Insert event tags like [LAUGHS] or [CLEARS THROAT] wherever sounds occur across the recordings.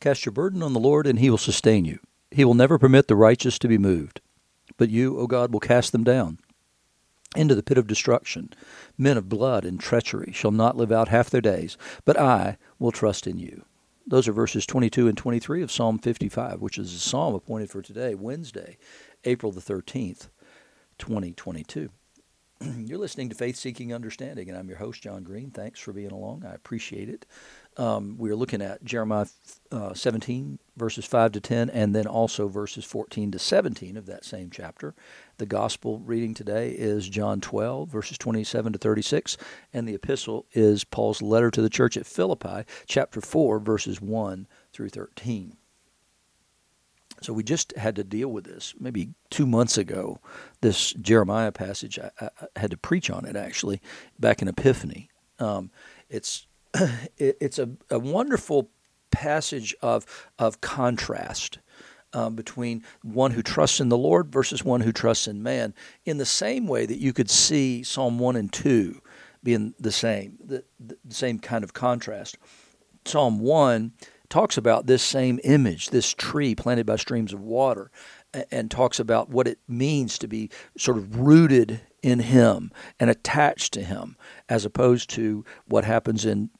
Cast your burden on the Lord, and he will sustain you. He will never permit the righteous to be moved. But you, O God, will cast them down into the pit of destruction. Men of blood and treachery shall not live out half their days, but I will trust in you. Those are verses 22 and 23 of Psalm 55, which is a psalm appointed for today, Wednesday, April the 13th, 2022. [CLEARS THROAT] You're listening to Faith Seeking Understanding, and I'm your host, John Green. Thanks for being along. I appreciate it. Um, we're looking at Jeremiah uh, 17, verses 5 to 10, and then also verses 14 to 17 of that same chapter. The gospel reading today is John 12, verses 27 to 36, and the epistle is Paul's letter to the church at Philippi, chapter 4, verses 1 through 13. So we just had to deal with this maybe two months ago. This Jeremiah passage, I, I had to preach on it actually back in Epiphany. Um, it's [CLEARS THROAT] it, it's a, a wonderful passage of of contrast. Um, between one who trusts in the Lord versus one who trusts in man, in the same way that you could see Psalm 1 and 2 being the same, the, the same kind of contrast. Psalm 1 talks about this same image, this tree planted by streams of water, and talks about what it means to be sort of rooted in Him and attached to Him, as opposed to what happens in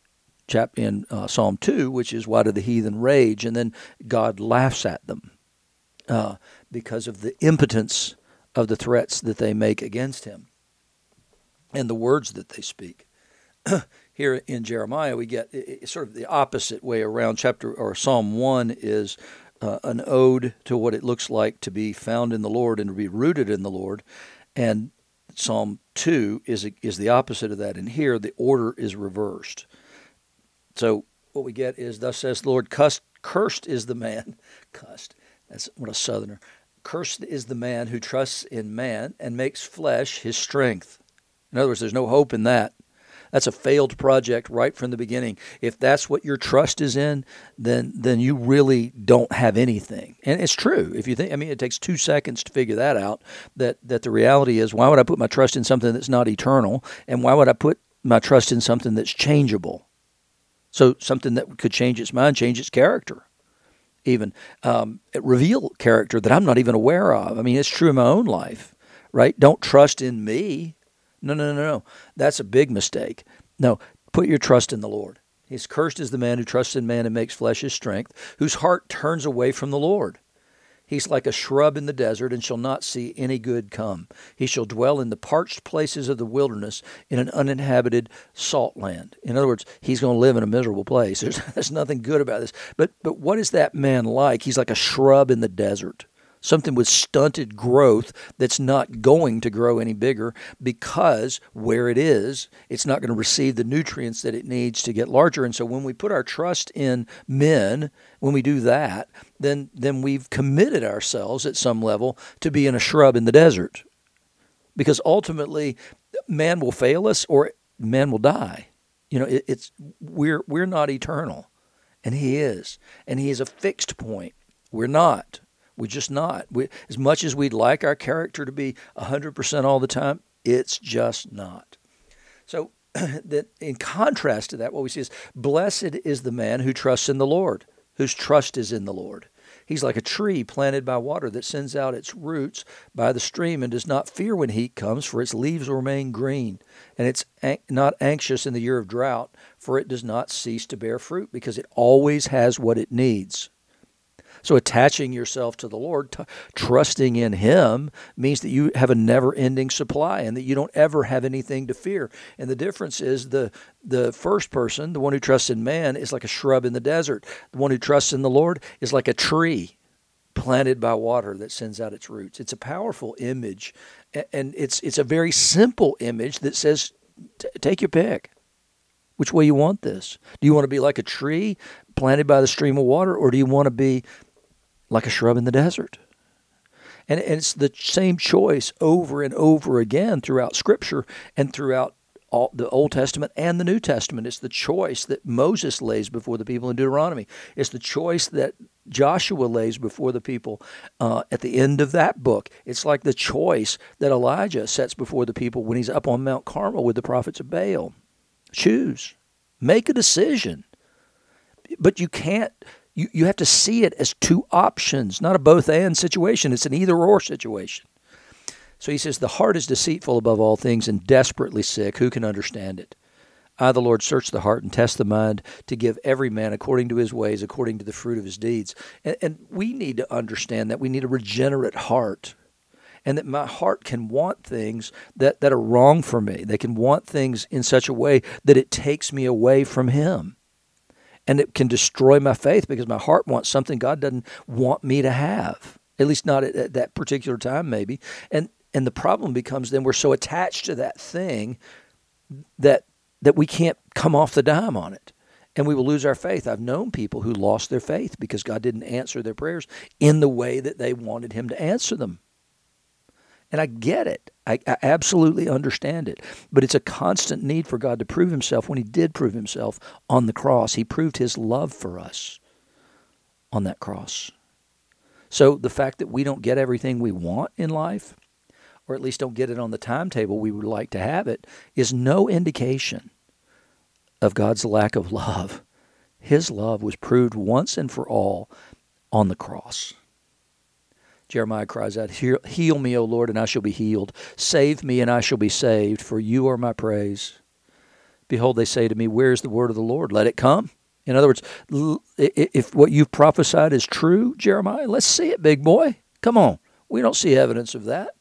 chap in uh, Psalm two, which is why do the heathen rage, and then God laughs at them uh, because of the impotence of the threats that they make against Him and the words that they speak. [CLEARS THROAT] here in Jeremiah, we get sort of the opposite way around. Chapter or Psalm one is uh, an ode to what it looks like to be found in the Lord and to be rooted in the Lord, and Psalm two is is the opposite of that. And here, the order is reversed. So what we get is, "Thus says the Lord: cursed, cursed is the man, [LAUGHS] cussed." That's what a Southerner. Cursed is the man who trusts in man and makes flesh his strength. In other words, there's no hope in that. That's a failed project right from the beginning. If that's what your trust is in, then then you really don't have anything. And it's true. If you think I mean it takes 2 seconds to figure that out that that the reality is why would I put my trust in something that's not eternal and why would I put my trust in something that's changeable? So something that could change its mind, change its character even um, reveal character that I'm not even aware of. I mean, it's true in my own life, right? Don't trust in me. No, no, no, no. That's a big mistake. No, put your trust in the Lord. He's cursed is the man who trusts in man and makes flesh his strength, whose heart turns away from the Lord. He's like a shrub in the desert and shall not see any good come. He shall dwell in the parched places of the wilderness in an uninhabited salt land. In other words, he's going to live in a miserable place. [LAUGHS] There's, there's nothing good about this. But, but what is that man like? He's like a shrub in the desert something with stunted growth that's not going to grow any bigger because where it is, it's not going to receive the nutrients that it needs to get larger. And so when we put our trust in men, when we do that, then then we've committed ourselves at some level to being a shrub in the desert. Because ultimately man will fail us or man will die. You know, it, it's we're we're not eternal. And he is. And he is a fixed point. We're not. We're just not. We, as much as we'd like our character to be 100% all the time, it's just not. So, [CLEARS THROAT] that in contrast to that, what we see is blessed is the man who trusts in the Lord, whose trust is in the Lord. He's like a tree planted by water that sends out its roots by the stream and does not fear when heat comes, for its leaves remain green. And it's not anxious in the year of drought, for it does not cease to bear fruit, because it always has what it needs. So attaching yourself to the Lord, t- trusting in Him, means that you have a never-ending supply and that you don't ever have anything to fear. And the difference is the the first person, the one who trusts in man, is like a shrub in the desert. The one who trusts in the Lord is like a tree planted by water that sends out its roots. It's a powerful image, and it's it's a very simple image that says, take your pick. Which way you want this? Do you want to be like a tree planted by the stream of water, or do you want to be like a shrub in the desert. And, and it's the same choice over and over again throughout Scripture and throughout all, the Old Testament and the New Testament. It's the choice that Moses lays before the people in Deuteronomy. It's the choice that Joshua lays before the people uh, at the end of that book. It's like the choice that Elijah sets before the people when he's up on Mount Carmel with the prophets of Baal. Choose, make a decision but you can't. You, you have to see it as two options, not a both and situation. It's an either or situation. So he says, The heart is deceitful above all things and desperately sick. Who can understand it? I, the Lord, search the heart and test the mind to give every man according to his ways, according to the fruit of his deeds. And, and we need to understand that we need a regenerate heart and that my heart can want things that, that are wrong for me. They can want things in such a way that it takes me away from Him. And it can destroy my faith because my heart wants something God doesn't want me to have, at least not at, at that particular time, maybe. And and the problem becomes then we're so attached to that thing that that we can't come off the dime on it and we will lose our faith. I've known people who lost their faith because God didn't answer their prayers in the way that they wanted Him to answer them. And I get it. I, I, absolutely understand it. But it's a constant need for God to prove Himself. When He did prove Himself on the cross, He proved His love for us on that cross. So the fact that we don't get everything we want in life, or at least don't get it on the timetable we would like to have it, is no indication of God's lack of love. His love was proved once and for all on the cross. Jeremiah cries out, Heal me, O Lord, and I shall be healed. Save me, and I shall be saved, for you are my praise. Behold, they say to me, Where is the word of the Lord? Let it come. In other words, if what you've prophesied is true, Jeremiah, let's see it, big boy. Come on. We don't see evidence of that.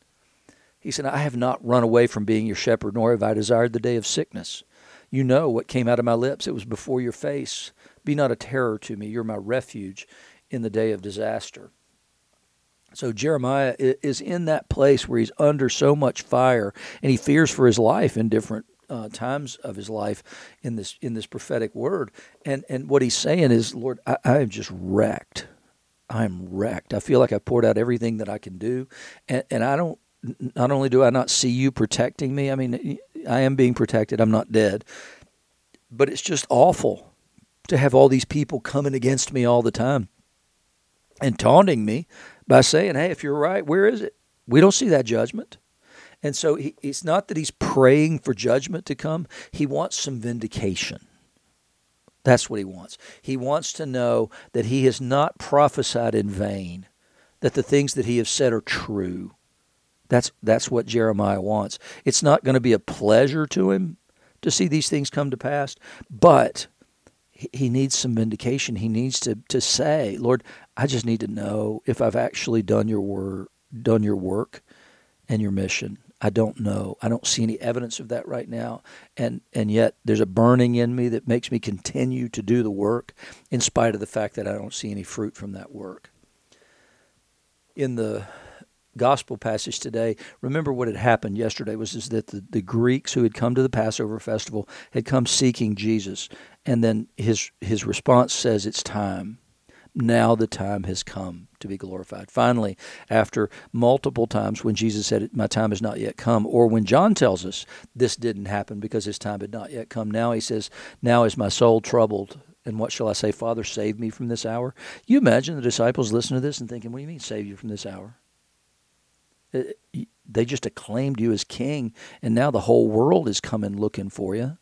He said, I have not run away from being your shepherd, nor have I desired the day of sickness. You know what came out of my lips. It was before your face. Be not a terror to me. You're my refuge in the day of disaster. So Jeremiah is in that place where he's under so much fire and he fears for his life in different uh, times of his life in this in this prophetic word. And and what he's saying is, Lord, I, I am just wrecked. I'm wrecked. I feel like I've poured out everything that I can do, and, and I don't. Not only do I not see you protecting me, I mean, I am being protected. I'm not dead, but it's just awful to have all these people coming against me all the time and taunting me by saying, hey, if you're right, where is it? We don't see that judgment. And so he, it's not that he's praying for judgment to come, he wants some vindication. That's what he wants. He wants to know that he has not prophesied in vain, that the things that he has said are true. That's, that's what Jeremiah wants. It's not going to be a pleasure to him to see these things come to pass, but he needs some vindication. He needs to, to say, Lord, I just need to know if I've actually done your work, done your work and your mission. I don't know. I don't see any evidence of that right now. And and yet there's a burning in me that makes me continue to do the work in spite of the fact that I don't see any fruit from that work. In the gospel passage today, remember what had happened yesterday was is that the, the Greeks who had come to the Passover festival had come seeking Jesus. And then his his response says it's time. Now the time has come to be glorified. Finally, after multiple times when Jesus said, My time has not yet come, or when John tells us this didn't happen because his time had not yet come, now he says, Now is my soul troubled. And what shall I say? Father, save me from this hour. You imagine the disciples listening to this and thinking, What do you mean, save you from this hour? Uh, they just acclaimed you as king, and now the whole world is coming looking for you.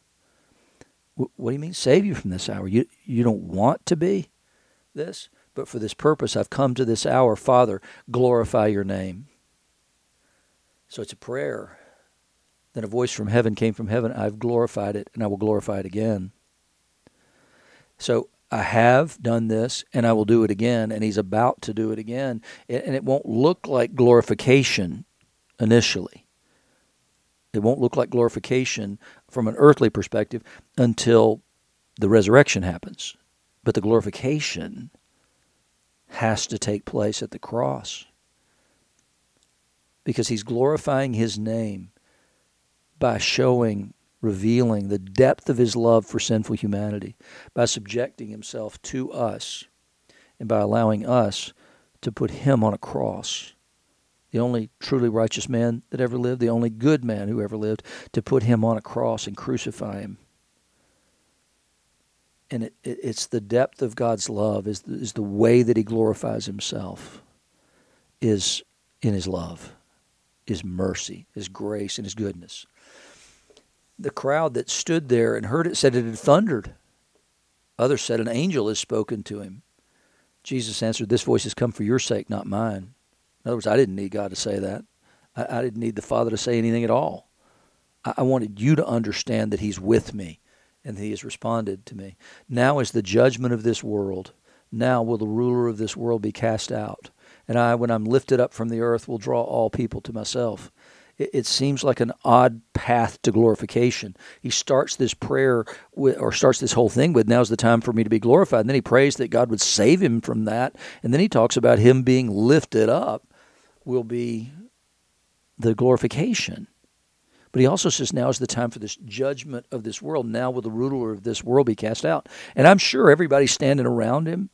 What do you mean, save you from this hour? You you don't want to be this, but for this purpose I've come to this hour. Father, glorify your name. So it's a prayer. Then a voice from heaven came from heaven. I've glorified it, and I will glorify it again. So I have done this and I will do it again, and he's about to do it again. And it won't look like glorification initially. It won't look like glorification from an earthly perspective until the resurrection happens. But the glorification has to take place at the cross because he's glorifying his name by showing revealing the depth of his love for sinful humanity by subjecting himself to us and by allowing us to put him on a cross. The only truly righteous man that ever lived, the only good man who ever lived, to put him on a cross and crucify him. And it, it, it's the depth of God's love, is is the way that he glorifies himself, is in his love, his mercy, his grace, and his goodness the crowd that stood there and heard it said it had thundered. Others said, An angel has spoken to him. Jesus answered, This voice has come for your sake, not mine. In other words, I didn't need God to say that. I, I didn't need the Father to say anything at all. I, I wanted you to understand that He's with me and He has responded to me. Now is the judgment of this world. Now will the ruler of this world be cast out. And I, when I'm lifted up from the earth, will draw all people to myself it, it seems like an odd path to glorification. He starts this prayer with, or starts this whole thing with, now's the time for me to be glorified. And then he prays that God would save him from that. And then he talks about him being lifted up will be the glorification. But he also says, now is the time for this judgment of this world. Now will the ruler of this world be cast out. And I'm sure everybody standing around him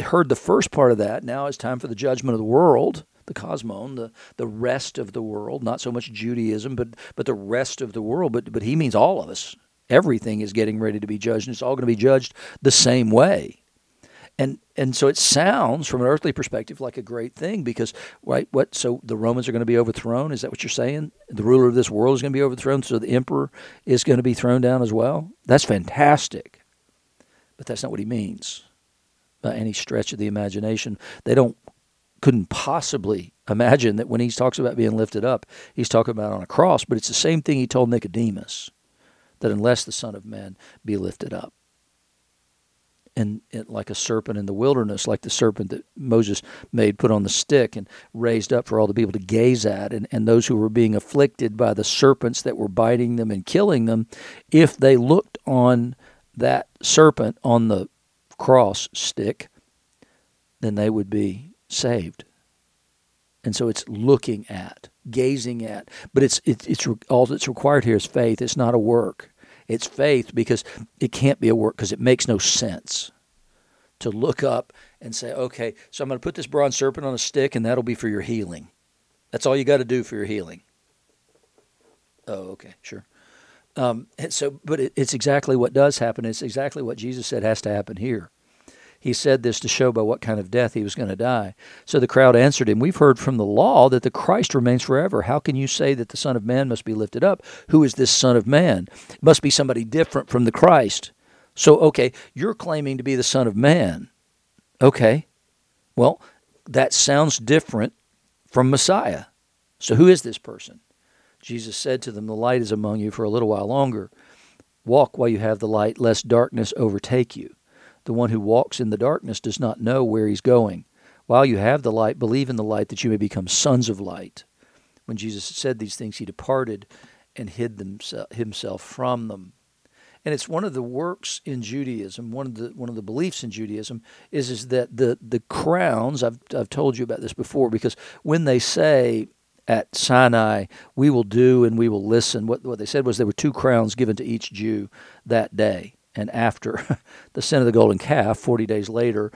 heard the first part of that. Now it's time for the judgment of the world the cosmon, the, the rest of the world, not so much Judaism, but, but the rest of the world. But, but he means all of us. Everything is getting ready to be judged, and it's all going to be judged the same way. And, and so it sounds from an earthly perspective like a great thing because right what so the Romans are going to be overthrown is that what you're saying the ruler of this world is going to be overthrown so the emperor is going to be thrown down as well that's fantastic but that's not what he means by any stretch of the imagination they don't couldn't possibly imagine that when he talks about being lifted up, he's talking about on a cross. But it's the same thing he told Nicodemus that unless the Son of Man be lifted up, and, and, like a serpent in the wilderness, like the serpent that Moses made put on the stick and raised up for all the people to gaze at, and, and those who were being afflicted by the serpents that were biting them and killing them, if they looked on that serpent on the cross stick, then they would be saved. And so it's looking at, gazing at, but it's it's, all that's required here is faith. It's not a work. It's faith because it can't be a work because it makes no sense to look up and say, okay, so I'm going to put this bronze serpent on a stick and that'll be for your healing. That's all you got to do for your healing. Oh, okay, sure. Um, so, but it, it's exactly what does happen. It's exactly what Jesus said has to happen here. He said this to show by what kind of death he was going to die. So the crowd answered him, We've heard from the law that the Christ remains forever. How can you say that the Son of Man must be lifted up? Who is this Son of Man? It must be somebody different from the Christ. So, okay, you're claiming to be the Son of Man. Okay. Well, that sounds different from Messiah. So, who is this person? Jesus said to them, The light is among you for a little while longer. Walk while you have the light, lest darkness overtake you. The one who walks in the darkness does not know where he's going. While you have the light, believe in the light that you may become sons of light. When Jesus said these things, he departed and hid himself from them. And it's one of the works in Judaism, one of the one of the beliefs in Judaism is is that the the crowns, I've I've told you about this before, because when they say at Sinai, we will do and we will listen. What, what they said was there were two crowns given to each Jew that day. And after [LAUGHS] the sin of the golden calf, 40 days later,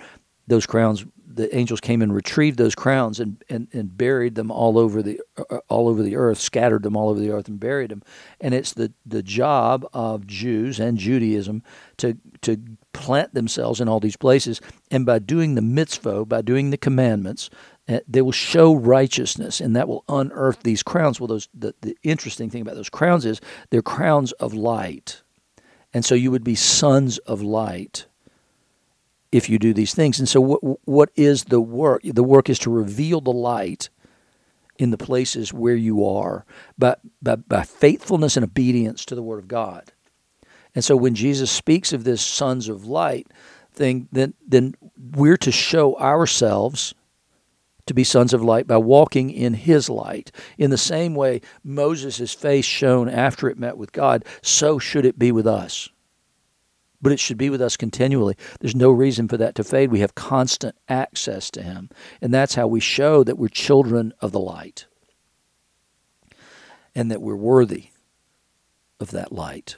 those crowns, the angels came and retrieved those crowns and, and, and buried them all over the uh, all over the earth, scattered them all over the earth and buried them. And it's the, the job of Jews and Judaism to to plant themselves in all these places, and by doing the mitzvah, by doing the commandments, uh, they will show righteousness, and that will unearth these crowns. Well, those the, the interesting thing about those crowns is they're crowns of light. And so you would be sons of light if you do these things. And so what what is the work? The work is to reveal the light in the places where you are by, by, by faithfulness and obedience to the word of God. And so when Jesus speaks of this sons of light thing, then then we're to show ourselves to be sons of light by walking in his light. In the same way Moses' face shone after it met with God, so should it be with us. But it should be with us continually. There's no reason for that to fade. We have constant access to him. And that's how we show that we're children of the light and that we're worthy of that light.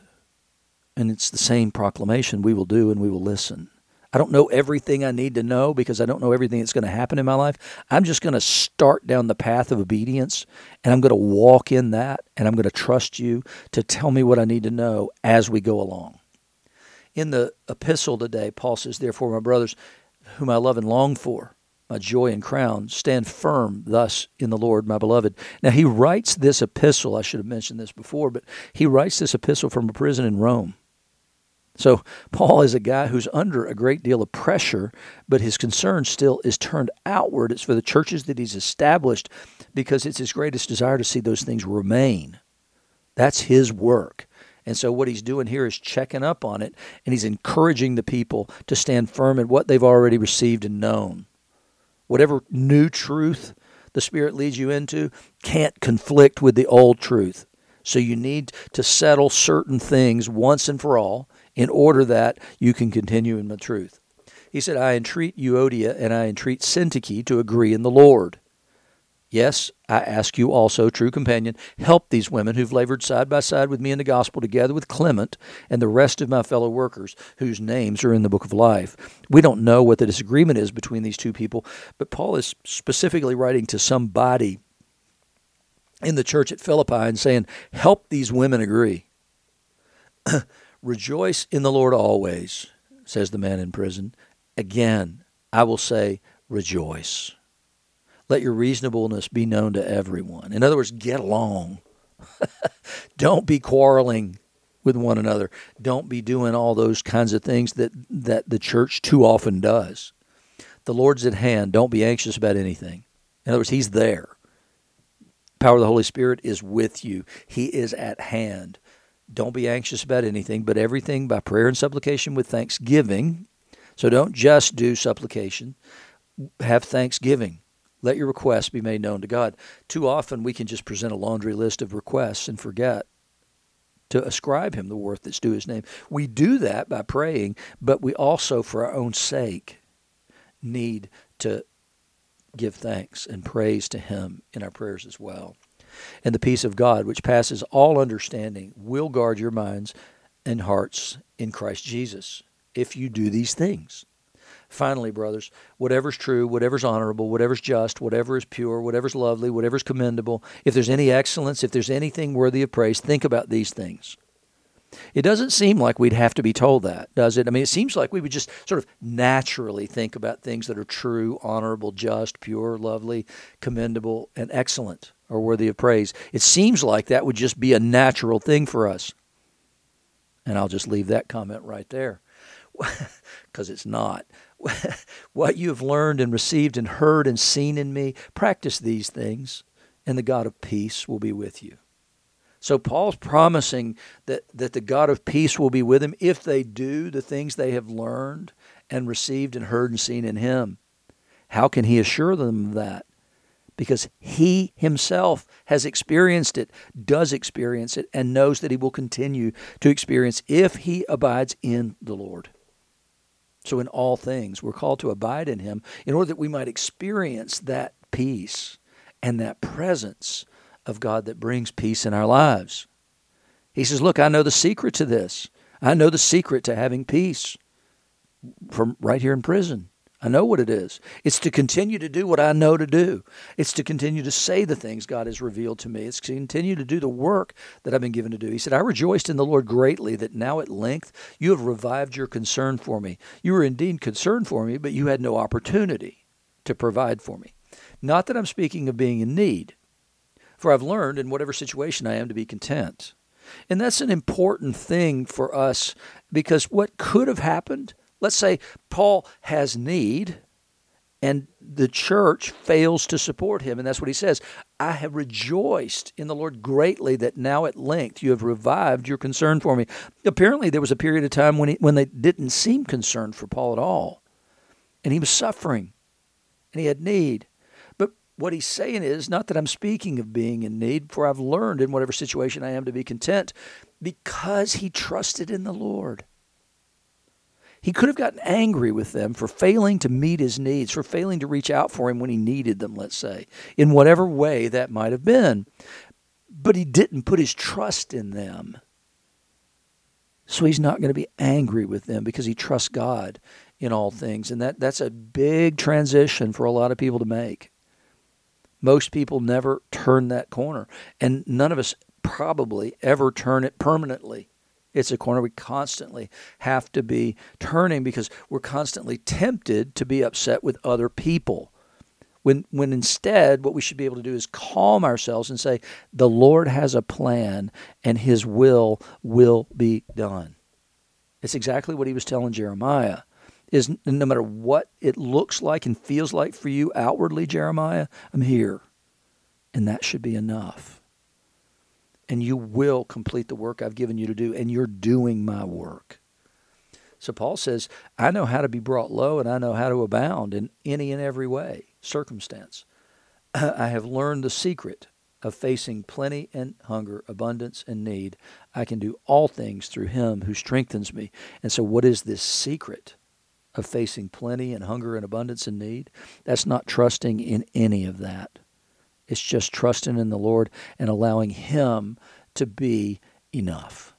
And it's the same proclamation we will do and we will listen. I don't know everything I need to know because I don't know everything that's going to happen in my life. I'm just going to start down the path of obedience and I'm going to walk in that and I'm going to trust you to tell me what I need to know as we go along. In the epistle today, Paul says, Therefore, my brothers, whom I love and long for, my joy and crown, stand firm thus in the Lord, my beloved. Now, he writes this epistle. I should have mentioned this before, but he writes this epistle from a prison in Rome. So Paul is a guy who's under a great deal of pressure, but his concern still is turned outward. It's for the churches that he's established because it's his greatest desire to see those things remain. That's his work. And so what he's doing here is checking up on it and he's encouraging the people to stand firm in what they've already received and known. Whatever new truth the Spirit leads you into can't conflict with the old truth. So you need to settle certain things once and for all in order that you can continue in the truth. He said, I entreat Euodia and I entreat Syntyche to agree in the Lord. Yes, I ask you also, true companion, help these women who've labored side by side with me in the gospel together with Clement and the rest of my fellow workers whose names are in the book of life. We don't know what the disagreement is between these two people, but Paul is specifically writing to somebody in the church at Philippi and saying, Help these women agree. [CLEARS THROAT] Rejoice in the Lord always, says the man in prison. Again, I will say, rejoice. Let your reasonableness be known to everyone. In other words, get along. [LAUGHS] Don't be quarreling with one another. Don't be doing all those kinds of things that, that the church too often does. The Lord's at hand. Don't be anxious about anything. In other words, He's there. Power of the Holy Spirit is with you. He is at hand. Don't be anxious about anything, but everything by prayer and supplication with thanksgiving. So don't just do supplication, have thanksgiving. Let your requests be made known to God. Too often we can just present a laundry list of requests and forget to ascribe him the worth that's due his name. We do that by praying, but we also, for our own sake, need to give thanks and praise to him in our prayers as well. And the peace of God, which passes all understanding, will guard your minds and hearts in Christ Jesus if you do these things. Finally, brothers, whatever's true, whatever's honorable, whatever's just, whatever is pure, whatever's lovely, whatever's commendable, if there's any excellence, if there's anything worthy of praise, think about these things. It doesn't seem like we'd have to be told that, does it? I mean, it seems like we would just sort of naturally think about things that are true, honorable, just, pure, lovely, commendable, and excellent or worthy of praise. It seems like that would just be a natural thing for us. And I'll just leave that comment right there [LAUGHS] because it's not. [LAUGHS] what you have learned and received and heard and seen in me, practice these things, and the God of peace will be with you. So Paul's promising that, that the God of peace will be with them if they do the things they have learned and received and heard and seen in him. How can he assure them of that? Because he himself has experienced it, does experience it, and knows that he will continue to experience if he abides in the Lord. So, in all things, we're called to abide in Him in order that we might experience that peace and that presence of God that brings peace in our lives. He says, Look, I know the secret to this. I know the secret to having peace from right here in prison. I know what it is. It's to continue to do what I know to do. It's to continue to say the things God has revealed to me. It's to continue to do the work that I've been given to do. He said, I rejoiced in the Lord greatly that now at length you have revived your concern for me. You were indeed concerned for me, but you had no opportunity to provide for me. Not that I'm speaking of being in need, for I've learned in whatever situation I am to be content. And that's an important thing for us because what could have happened Let's say Paul has need and the church fails to support him. And that's what he says. I have rejoiced in the Lord greatly that now at length you have revived your concern for me. Apparently, there was a period of time when, he, when they didn't seem concerned for Paul at all. And he was suffering and he had need. What he's saying is not that I'm speaking of being in need, for I've learned in whatever situation I am to be content because he trusted in the Lord. He could have gotten angry with them for failing to meet his needs, for failing to reach out for him when he needed them, let's say, in whatever way that might have been. But he didn't put his trust in them. So he's not going to be angry with them because he trusts God in all things. And that, that's a big transition for a lot of people to make. Most people never turn that corner. And none of us probably ever turn it permanently. It's a corner we constantly have to be turning because we're constantly tempted to be upset with other people. When, when instead, what we should be able to do is calm ourselves and say, The Lord has a plan and His will will be done. It's exactly what he was telling Jeremiah. Is no matter what it looks like and feels like for you outwardly, Jeremiah, I'm here. And that should be enough. And you will complete the work I've given you to do, and you're doing my work. So Paul says, I know how to be brought low and I know how to abound in any and every way, circumstance. [CLEARS THROAT] I have learned the secret of facing plenty and hunger, abundance and need. I can do all things through him who strengthens me. And so, what is this secret of facing plenty and hunger and abundance and need? That's not trusting in any of that. It's just trusting in the Lord and allowing him to be enough.